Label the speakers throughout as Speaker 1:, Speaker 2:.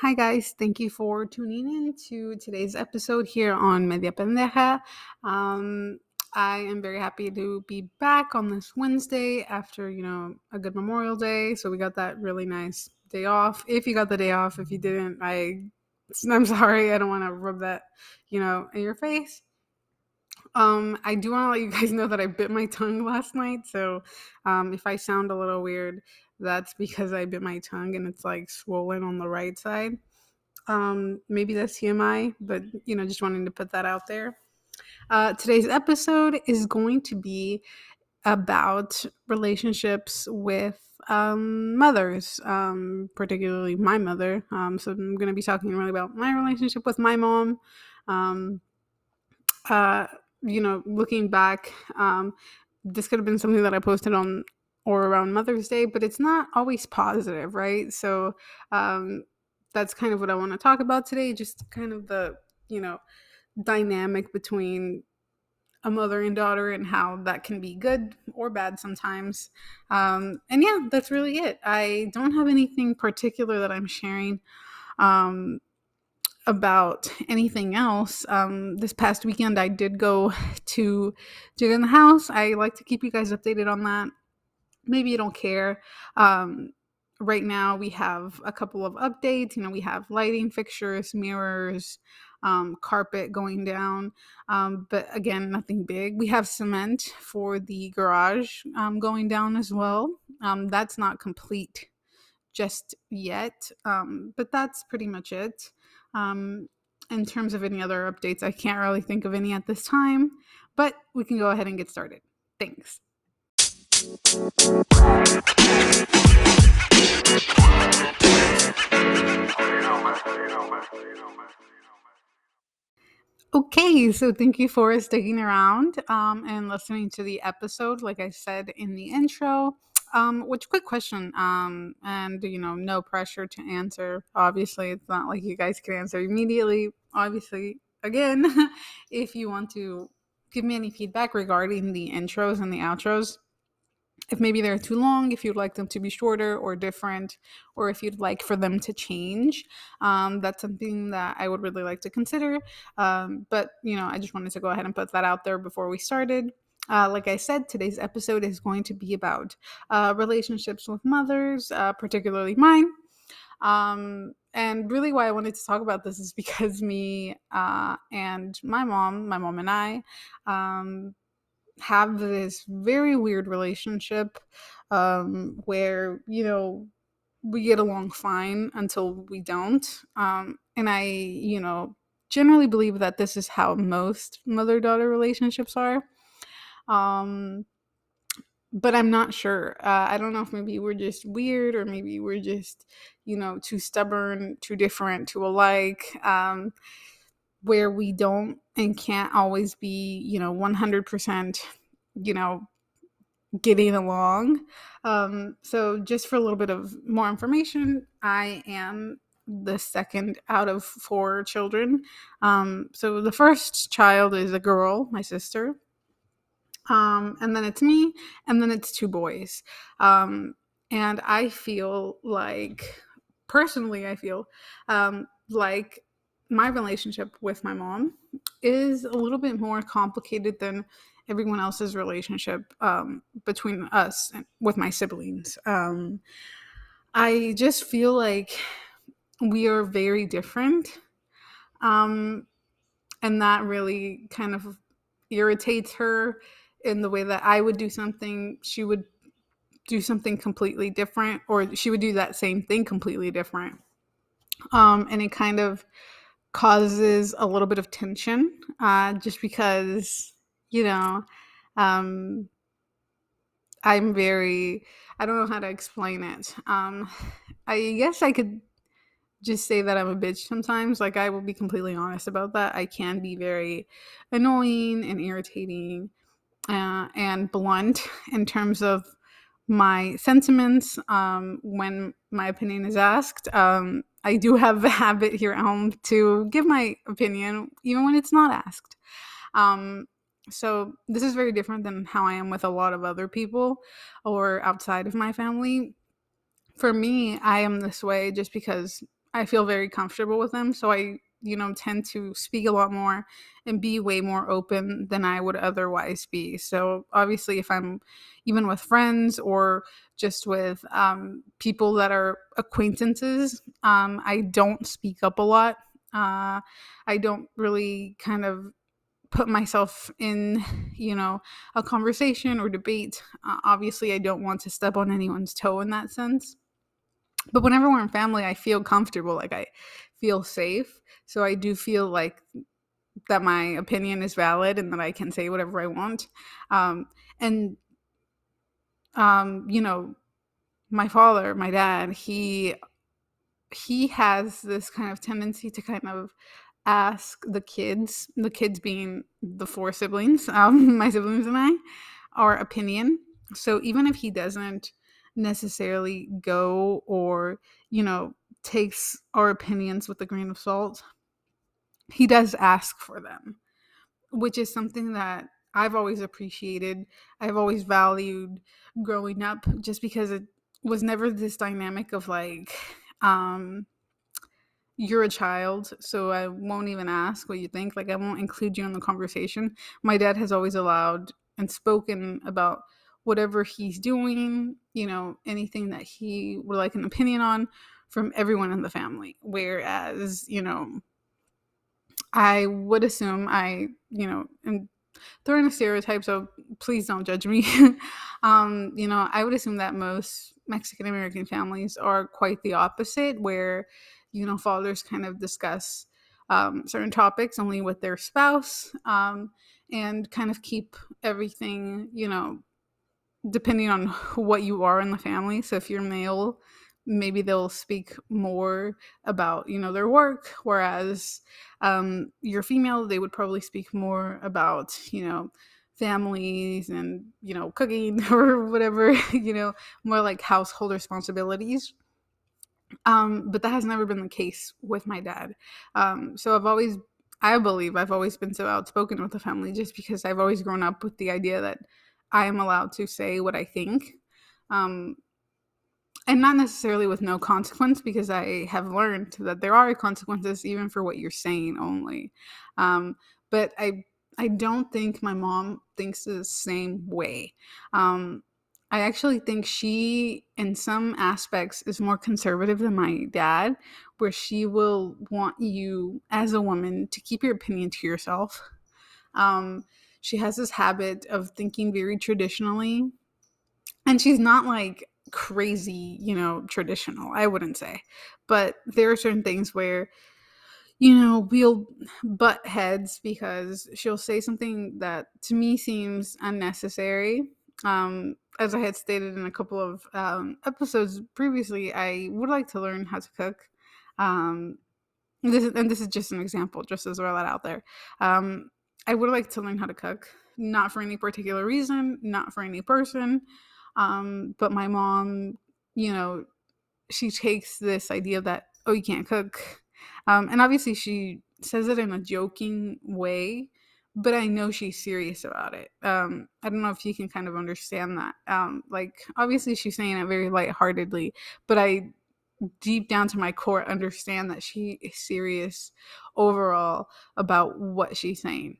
Speaker 1: Hi, guys. Thank you for tuning in to today's episode here on Media Pendeja. Um, I am very happy to be back on this Wednesday after, you know, a good Memorial Day. So we got that really nice day off. If you got the day off, if you didn't, I I'm sorry. I don't want to rub that, you know, in your face. Um, I do want to let you guys know that I bit my tongue last night. So, um, if I sound a little weird, that's because I bit my tongue and it's like swollen on the right side. Um, maybe that's TMI, but you know, just wanting to put that out there. Uh, today's episode is going to be about relationships with um, mothers, um, particularly my mother. Um, so I'm going to be talking really about my relationship with my mom. Um, uh, you know, looking back, um, this could have been something that I posted on or around Mother's Day, but it's not always positive, right? So um, that's kind of what I want to talk about today. Just kind of the, you know, dynamic between a mother and daughter and how that can be good or bad sometimes. Um, and yeah, that's really it. I don't have anything particular that I'm sharing um, about anything else. Um, this past weekend, I did go to Jig in the House. I like to keep you guys updated on that. Maybe you don't care. Um, right now, we have a couple of updates. You know, we have lighting fixtures, mirrors, um, carpet going down. Um, but again, nothing big. We have cement for the garage um, going down as well. Um, that's not complete just yet, um, but that's pretty much it. In terms of any other updates, I can't really think of any at this time, but we can go ahead and get started. Thanks. Okay, so thank you for sticking around um, and listening to the episode. Like I said in the intro, um, which quick question, um, and you know, no pressure to answer. Obviously, it's not like you guys can answer immediately. Obviously, again, if you want to give me any feedback regarding the intros and the outros, if maybe they're too long, if you'd like them to be shorter or different, or if you'd like for them to change, um, that's something that I would really like to consider. Um, but, you know, I just wanted to go ahead and put that out there before we started. Uh, like I said, today's episode is going to be about uh, relationships with mothers, uh, particularly mine. Um, and really, why I wanted to talk about this is because me uh, and my mom, my mom and I, um, have this very weird relationship um, where, you know, we get along fine until we don't. Um, and I, you know, generally believe that this is how most mother daughter relationships are. Um, but I'm not sure. Uh, I don't know if maybe we're just weird or maybe we're just, you know, too stubborn, too different, too alike. Um, where we don't and can't always be, you know, 100%, you know, getting along. Um, so, just for a little bit of more information, I am the second out of four children. Um, so, the first child is a girl, my sister. Um, and then it's me, and then it's two boys. Um, and I feel like, personally, I feel um, like my relationship with my mom is a little bit more complicated than everyone else's relationship um, between us and with my siblings. Um, I just feel like we are very different. Um, and that really kind of irritates her in the way that I would do something, she would do something completely different, or she would do that same thing completely different. Um, and it kind of causes a little bit of tension uh, just because, you know, um, I'm very, I don't know how to explain it. Um, I guess I could just say that I'm a bitch sometimes. Like, I will be completely honest about that. I can be very annoying and irritating uh, and blunt in terms of my sentiments um, when my opinion is asked. Um, I do have a habit here at home to give my opinion even when it's not asked. Um, so this is very different than how I am with a lot of other people or outside of my family. For me, I am this way just because I feel very comfortable with them. So I, you know, tend to speak a lot more and be way more open than I would otherwise be. So obviously, if I'm even with friends or just with um, people that are acquaintances, um, I don't speak up a lot. Uh, I don't really kind of put myself in, you know, a conversation or debate. Uh, obviously, I don't want to step on anyone's toe in that sense. But whenever we're in family, I feel comfortable, like I feel safe. So I do feel like that my opinion is valid and that I can say whatever I want. Um, and, um, you know, my father, my dad, he he has this kind of tendency to kind of ask the kids, the kids being the four siblings, um, my siblings and I, our opinion. So even if he doesn't necessarily go or, you know, takes our opinions with a grain of salt, he does ask for them, which is something that I've always appreciated. I've always valued growing up just because it was never this dynamic of like, um, you're a child, so I won't even ask what you think. Like, I won't include you in the conversation. My dad has always allowed and spoken about whatever he's doing, you know, anything that he would like an opinion on from everyone in the family. Whereas, you know, I would assume I, you know, and throwing a stereotype, so please don't judge me. um, you know, I would assume that most Mexican American families are quite the opposite, where, you know, fathers kind of discuss um, certain topics only with their spouse um, and kind of keep everything, you know, depending on what you are in the family. So if you're male, maybe they'll speak more about you know their work whereas um, you're female they would probably speak more about you know families and you know cooking or whatever you know more like household responsibilities. Um, but that has never been the case with my dad. Um, so i've always i believe i've always been so outspoken with the family just because i've always grown up with the idea that i am allowed to say what i think. Um, and not necessarily with no consequence because i have learned that there are consequences even for what you're saying only. Um, but i i don't think my mom thinks the same way. Um, i actually think she in some aspects is more conservative than my dad where she will want you as a woman to keep your opinion to yourself. Um, she has this habit of thinking very traditionally and she's not like crazy, you know, traditional, I wouldn't say. But there are certain things where, you know, we'll butt heads because she'll say something that to me seems unnecessary. Um, as I had stated in a couple of um, episodes previously, I would like to learn how to cook. Um, this is, and this is just an example, just as that out there. Um, I would like to learn how to cook, not for any particular reason, not for any person. Um, but my mom, you know, she takes this idea that, oh, you can't cook. Um, and obviously she says it in a joking way, but I know she's serious about it. Um, I don't know if you can kind of understand that. Um, like, obviously she's saying it very lightheartedly, but I deep down to my core understand that she is serious overall about what she's saying.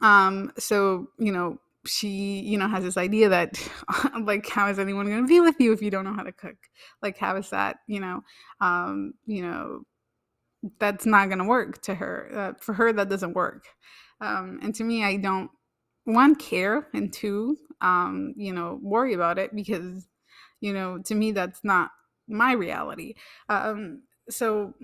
Speaker 1: Um, so, you know, she you know has this idea that like how is anyone going to be with you if you don't know how to cook? Like how is that you know um you know that's not going to work to her uh, for her that doesn't work. Um and to me i don't one care and two um you know worry about it because you know to me that's not my reality. Um so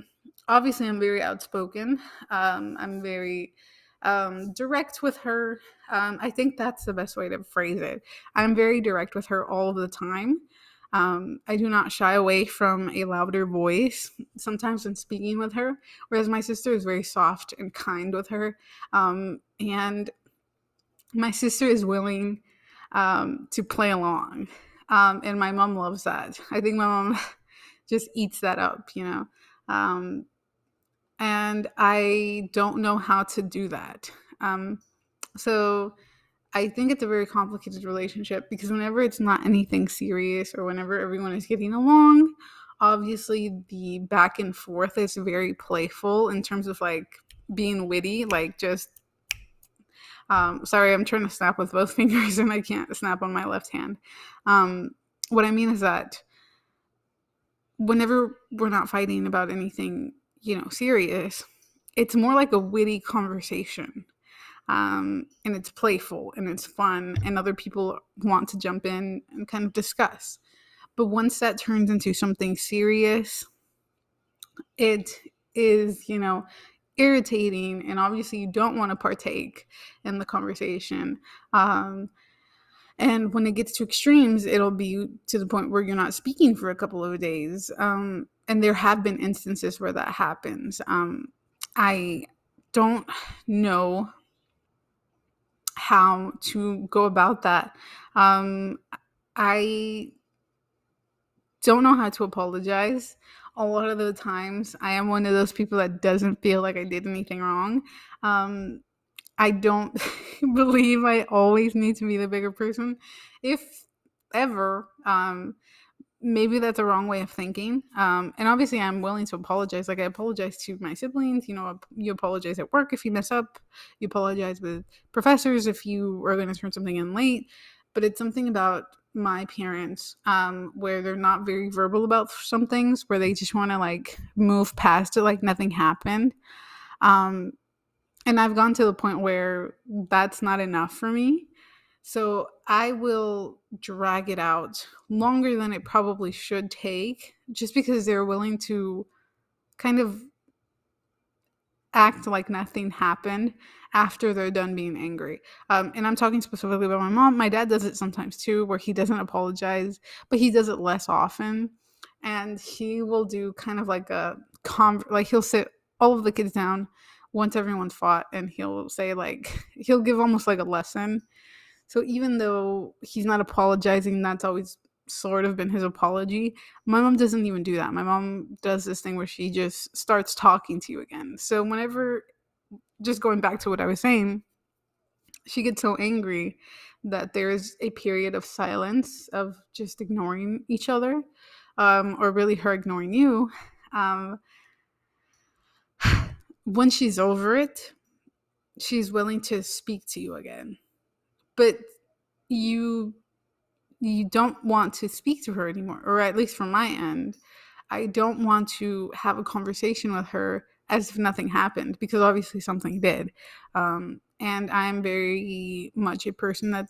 Speaker 1: obviously i'm very outspoken. Um i'm very um, direct with her. Um, I think that's the best way to phrase it. I'm very direct with her all the time. Um, I do not shy away from a louder voice sometimes when speaking with her, whereas my sister is very soft and kind with her. Um, and my sister is willing um, to play along. Um, and my mom loves that. I think my mom just eats that up, you know. And I don't know how to do that. Um, so I think it's a very complicated relationship because whenever it's not anything serious or whenever everyone is getting along, obviously the back and forth is very playful in terms of like being witty, like just um, sorry, I'm trying to snap with both fingers and I can't snap on my left hand. Um, what I mean is that whenever we're not fighting about anything, you know, serious, it's more like a witty conversation. Um, and it's playful and it's fun, and other people want to jump in and kind of discuss. But once that turns into something serious, it is, you know, irritating and obviously you don't want to partake in the conversation um, and when it gets to extremes it'll be to the point where you're not speaking for a couple of days um, and there have been instances where that happens um, i don't know how to go about that um, i don't know how to apologize a lot of the times I am one of those people that doesn't feel like I did anything wrong. Um, I don't believe I always need to be the bigger person. If ever, um, maybe that's a wrong way of thinking. Um, and obviously, I'm willing to apologize. Like, I apologize to my siblings. You know, you apologize at work if you mess up, you apologize with professors if you are going to turn something in late. But it's something about my parents um where they're not very verbal about some things where they just want to like move past it like nothing happened um and i've gone to the point where that's not enough for me so i will drag it out longer than it probably should take just because they're willing to kind of act like nothing happened after they're done being angry. Um, and I'm talking specifically about my mom. My dad does it sometimes too, where he doesn't apologize, but he does it less often. And he will do kind of like a like he'll sit all of the kids down once everyone's fought, and he'll say like he'll give almost like a lesson. So even though he's not apologizing, that's always sort of been his apology. My mom doesn't even do that. My mom does this thing where she just starts talking to you again. So whenever just going back to what I was saying, she gets so angry that there's a period of silence of just ignoring each other, um, or really her ignoring you. Um, when she's over it, she's willing to speak to you again, but you you don't want to speak to her anymore, or at least from my end, I don't want to have a conversation with her as if nothing happened because obviously something did. Um, and I'm very much a person that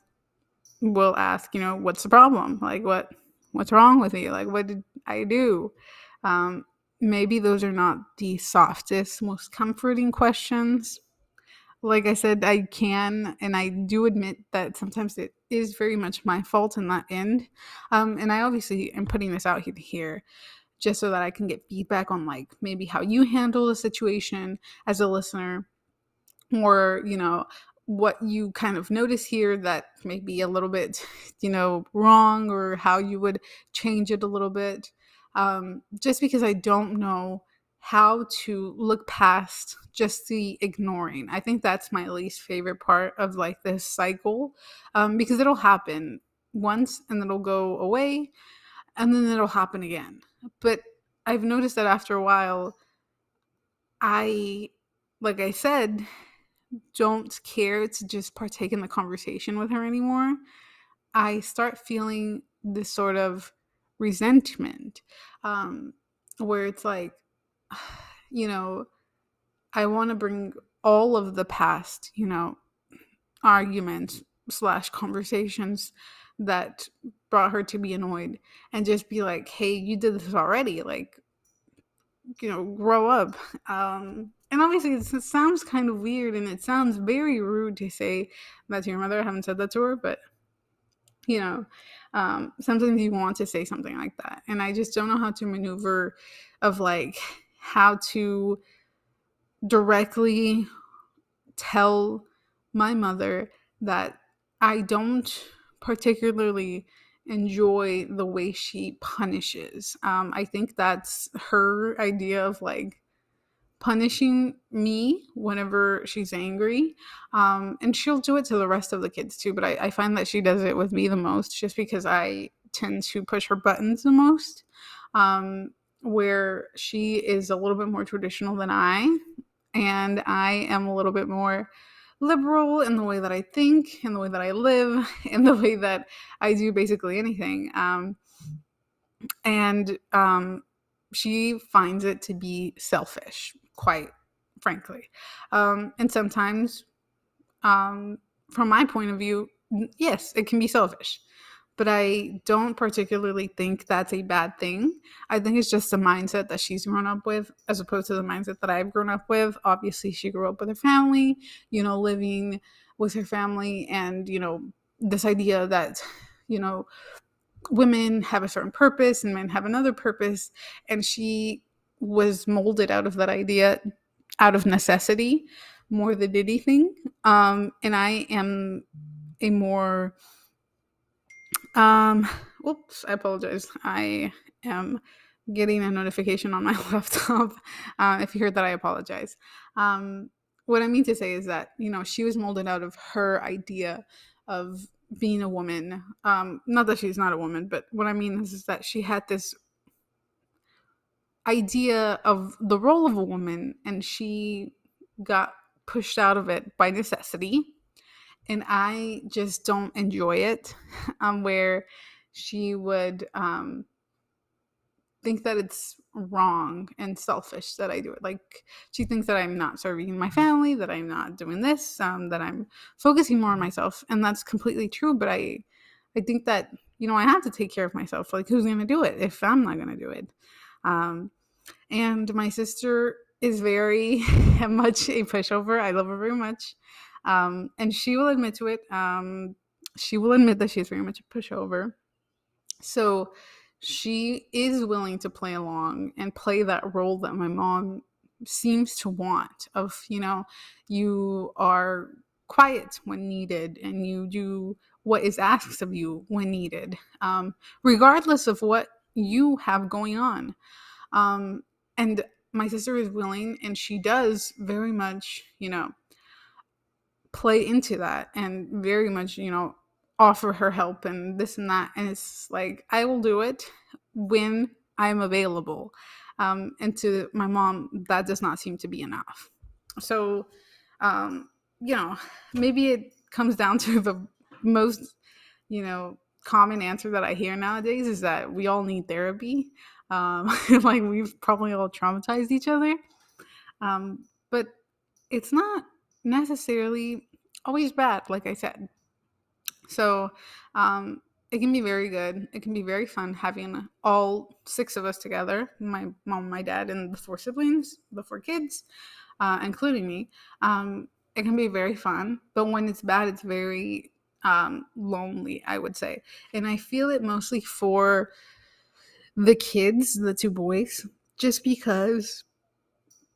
Speaker 1: will ask, you know, what's the problem? Like, what what's wrong with me? Like, what did I do? Um, maybe those are not the softest, most comforting questions. Like I said, I can and I do admit that sometimes it is very much my fault in that end. Um, and I obviously am putting this out here just so that I can get feedback on like maybe how you handle the situation as a listener or, you know, what you kind of notice here that may be a little bit, you know, wrong or how you would change it a little bit. Um, just because I don't know how to look past just the ignoring. I think that's my least favorite part of like this cycle um, because it'll happen once and it'll go away and then it'll happen again. But I've noticed that after a while, I, like I said, don't care to just partake in the conversation with her anymore. I start feeling this sort of resentment um, where it's like, you know, I want to bring all of the past, you know, arguments slash conversations that brought her to be annoyed and just be like, hey, you did this already. Like, you know, grow up. Um, and obviously, it sounds kind of weird and it sounds very rude to say that to your mother. I haven't said that to her, but you know, um, sometimes you want to say something like that. And I just don't know how to maneuver of like how to directly tell my mother that I don't particularly enjoy the way she punishes. Um, I think that's her idea of like punishing me whenever she's angry. Um, and she'll do it to the rest of the kids too, but I, I find that she does it with me the most just because I tend to push her buttons the most. Um, where she is a little bit more traditional than I, and I am a little bit more liberal in the way that I think, in the way that I live, in the way that I do basically anything. Um, and um, she finds it to be selfish, quite frankly. Um, and sometimes, um, from my point of view, yes, it can be selfish but I don't particularly think that's a bad thing. I think it's just a mindset that she's grown up with as opposed to the mindset that I've grown up with. Obviously, she grew up with her family, you know, living with her family, and, you know, this idea that, you know, women have a certain purpose and men have another purpose. And she was molded out of that idea out of necessity more than anything. Um, and I am a more um, whoops, I apologize. I am getting a notification on my laptop. Uh, if you heard that, I apologize. Um, what I mean to say is that, you know, she was molded out of her idea of being a woman. Um, not that she's not a woman, but what I mean is, is that she had this idea of the role of a woman and she got pushed out of it by necessity and I just don't enjoy it. Um, where she would um, think that it's wrong and selfish that I do it. Like she thinks that I'm not serving my family, that I'm not doing this, um, that I'm focusing more on myself, and that's completely true. But I, I think that you know I have to take care of myself. Like who's gonna do it if I'm not gonna do it? Um, and my sister is very much a pushover. I love her very much. Um, and she will admit to it. Um, she will admit that she's very much a pushover. So she is willing to play along and play that role that my mom seems to want of, you know, you are quiet when needed and you do what is asked of you when needed, um, regardless of what you have going on. Um, and my sister is willing and she does very much, you know, play into that and very much, you know, offer her help and this and that. And it's like, I will do it when I'm available. Um, and to my mom, that does not seem to be enough. So, um, you know, maybe it comes down to the most, you know, common answer that I hear nowadays is that we all need therapy. Um, like we've probably all traumatized each other. Um, but it's not necessarily always bad, like I said. So um, it can be very good. It can be very fun having all six of us together my mom, my dad, and the four siblings, the four kids, uh, including me. Um, it can be very fun, but when it's bad, it's very um, lonely, I would say. And I feel it mostly for the kids, the two boys, just because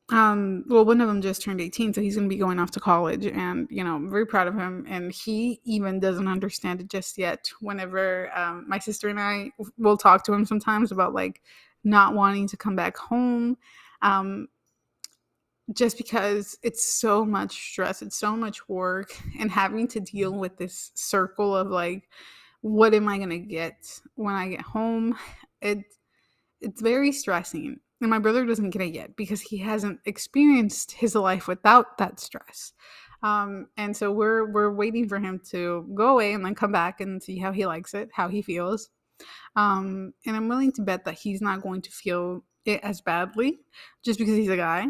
Speaker 1: um well one of them just turned 18 so he's going to be going off to college and you know I'm very proud of him and he even doesn't understand it just yet. Whenever um, my sister and i will talk to him sometimes about like not wanting to come back home um just because it's so much stress it's so much work and having to deal with this circle of like what am i going to get when i get home? It it's very stressing and my brother doesn't get it yet because he hasn't experienced his life without that stress. Um, and so we're we're waiting for him to go away and then come back and see how he likes it, how he feels. Um, and I'm willing to bet that he's not going to feel it as badly just because he's a guy.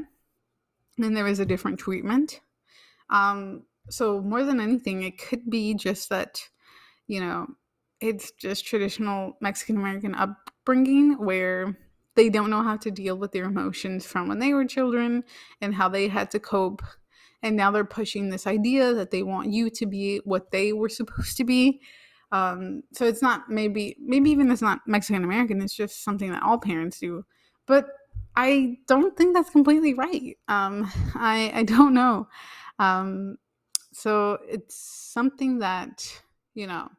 Speaker 1: And there is a different treatment. Um, so more than anything, it could be just that, you know, it's just traditional Mexican American upbringing where they don't know how to deal with their emotions from when they were children and how they had to cope. And now they're pushing this idea that they want you to be what they were supposed to be. Um, so it's not maybe maybe even it's not mexican american it's just something that all parents do. But i don't think that's completely right. Um, I, I don't know. Um, so it's something that you know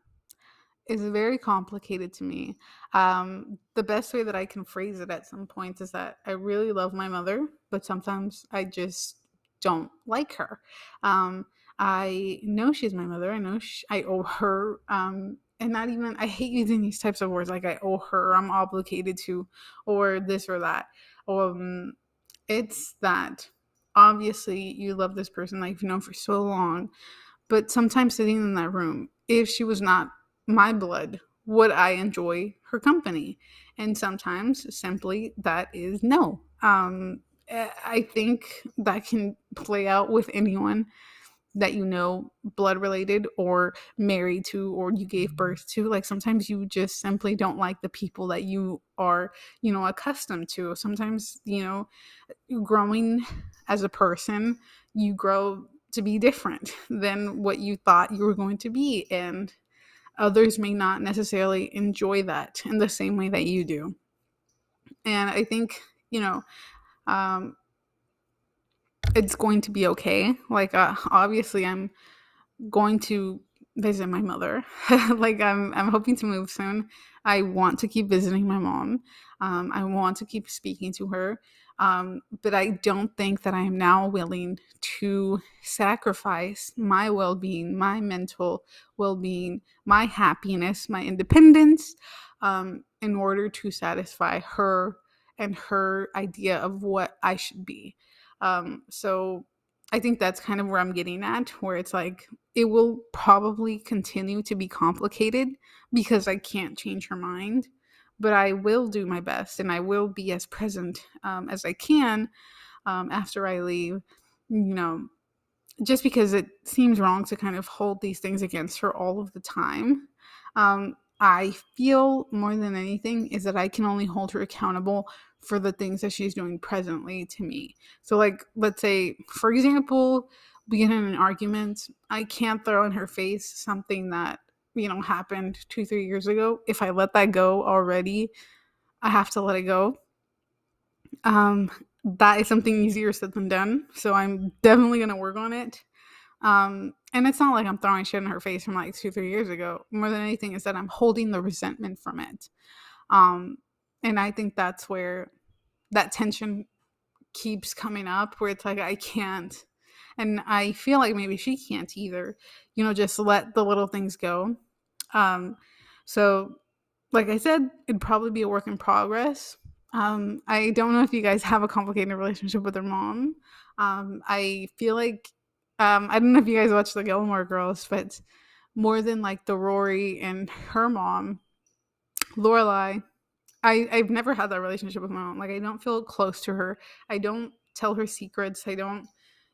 Speaker 1: is very complicated to me. Um, the best way that I can phrase it at some points is that I really love my mother, but sometimes I just don't like her. Um, I know she's my mother. I know she, I owe her um, and not even I hate using these types of words like I owe her, I'm obligated to, or this or that. Um, it's that obviously you love this person like you've known for so long, but sometimes sitting in that room, if she was not my blood, would I enjoy her company? And sometimes simply that is no. Um, I think that can play out with anyone that you know blood related or married to or you gave mm-hmm. birth to like sometimes you just simply don't like the people that you are you know accustomed to sometimes you know growing as a person you grow to be different than what you thought you were going to be and others may not necessarily enjoy that in the same way that you do and i think you know um it's going to be okay. Like, uh, obviously, I'm going to visit my mother. like, I'm I'm hoping to move soon. I want to keep visiting my mom. Um, I want to keep speaking to her. Um, but I don't think that I am now willing to sacrifice my well being, my mental well being, my happiness, my independence um, in order to satisfy her and her idea of what I should be. Um, so I think that's kind of where I'm getting at, where it's like it will probably continue to be complicated because I can't change her mind, but I will do my best and I will be as present um, as I can um, after I leave. You know, just because it seems wrong to kind of hold these things against her all of the time. Um, I feel more than anything is that I can only hold her accountable for the things that she's doing presently to me. So, like, let's say, for example, we get in an argument, I can't throw in her face something that, you know, happened two, three years ago. If I let that go already, I have to let it go. Um, that is something easier said than done. So I'm definitely gonna work on it. Um, and it's not like I'm throwing shit in her face from like two, three years ago. More than anything is that I'm holding the resentment from it. Um, and I think that's where that tension keeps coming up where it's like I can't and I feel like maybe she can't either. You know, just let the little things go. Um so like I said, it'd probably be a work in progress. Um, I don't know if you guys have a complicated relationship with her mom. Um, I feel like um, I don't know if you guys watch the Gilmore Girls, but more than like the Rory and her mom, Lorelai I I've never had that relationship with my mom. Like I don't feel close to her. I don't tell her secrets. I don't,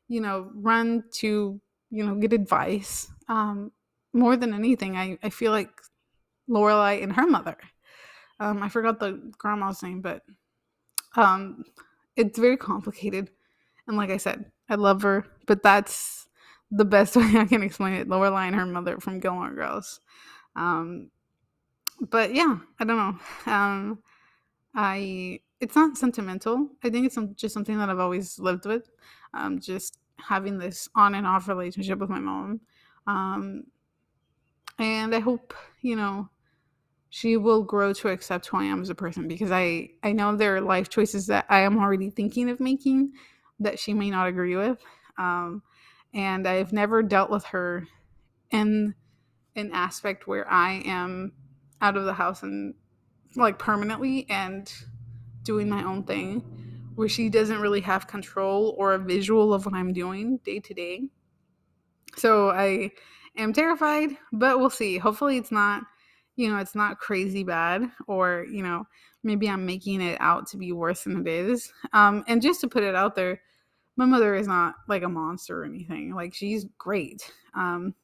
Speaker 1: you know, run to, you know, get advice. Um, more than anything, I, I feel like Lorelai and her mother. Um, I forgot the grandma's name, but um, it's very complicated. And like I said, I love her, but that's the best way I can explain it. Lorelai and her mother from Gilmore Girls. Um, but yeah, I don't know. Um, I it's not sentimental. I think it's just something that I've always lived with. Um, just having this on and off relationship with my mom. Um, and I hope you know she will grow to accept who I am as a person because I I know there are life choices that I am already thinking of making that she may not agree with. Um, and I've never dealt with her in an aspect where I am out of the house and like permanently and doing my own thing where she doesn't really have control or a visual of what I'm doing day to day. So I am terrified, but we'll see. Hopefully it's not, you know, it's not crazy bad or, you know, maybe I'm making it out to be worse than it is. Um and just to put it out there, my mother is not like a monster or anything. Like she's great. Um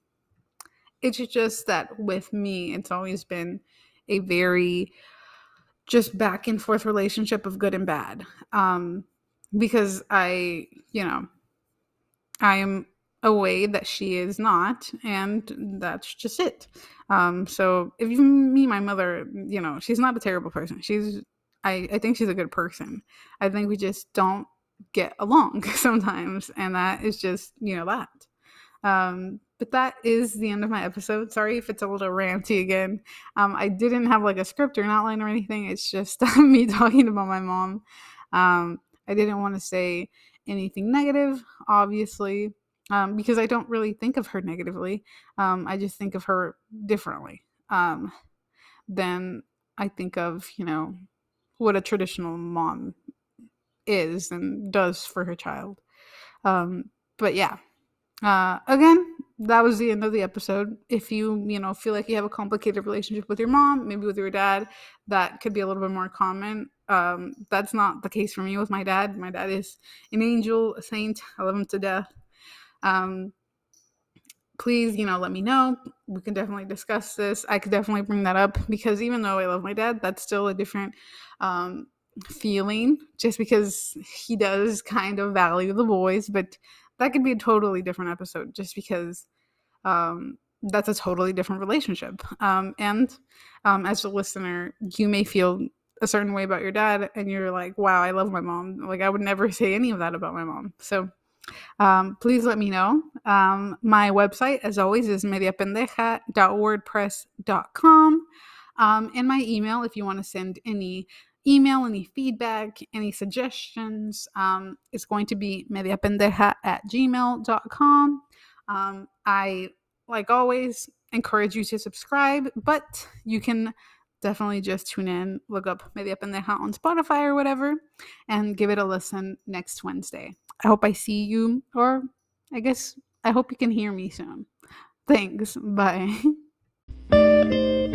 Speaker 1: it's just that with me, it's always been a very just back and forth relationship of good and bad. Um, because I, you know, I am a way that she is not, and that's just it. Um, so if you meet my mother, you know, she's not a terrible person. She's, I, I think she's a good person. I think we just don't get along sometimes, and that is just, you know, that. Um, but that is the end of my episode. Sorry if it's a little ranty again. Um, I didn't have like a script or an outline or anything. It's just me talking about my mom. Um, I didn't want to say anything negative, obviously, um, because I don't really think of her negatively. Um, I just think of her differently. um, then I think of, you know, what a traditional mom is and does for her child. Um, but yeah, uh, again, that was the end of the episode. If you, you know, feel like you have a complicated relationship with your mom, maybe with your dad, that could be a little bit more common. Um, that's not the case for me with my dad. My dad is an angel, a saint. I love him to death. Um, please, you know, let me know. We can definitely discuss this. I could definitely bring that up because even though I love my dad, that's still a different um, feeling just because he does kind of value the boys, but that could be a totally different episode just because um, that's a totally different relationship. Um, and um, as a listener, you may feel a certain way about your dad and you're like, wow, I love my mom. Like, I would never say any of that about my mom. So, um, please let me know. Um, my website, as always, is mediapendeja.wordpress.com. Um, and my email, if you want to send any email, any feedback, any suggestions, um, is going to be mediapendeja at gmail.com. Um, I, like always, encourage you to subscribe, but you can definitely just tune in, look up Media Pendeja on Spotify or whatever, and give it a listen next Wednesday. I hope I see you, or I guess I hope you can hear me soon. Thanks. Bye.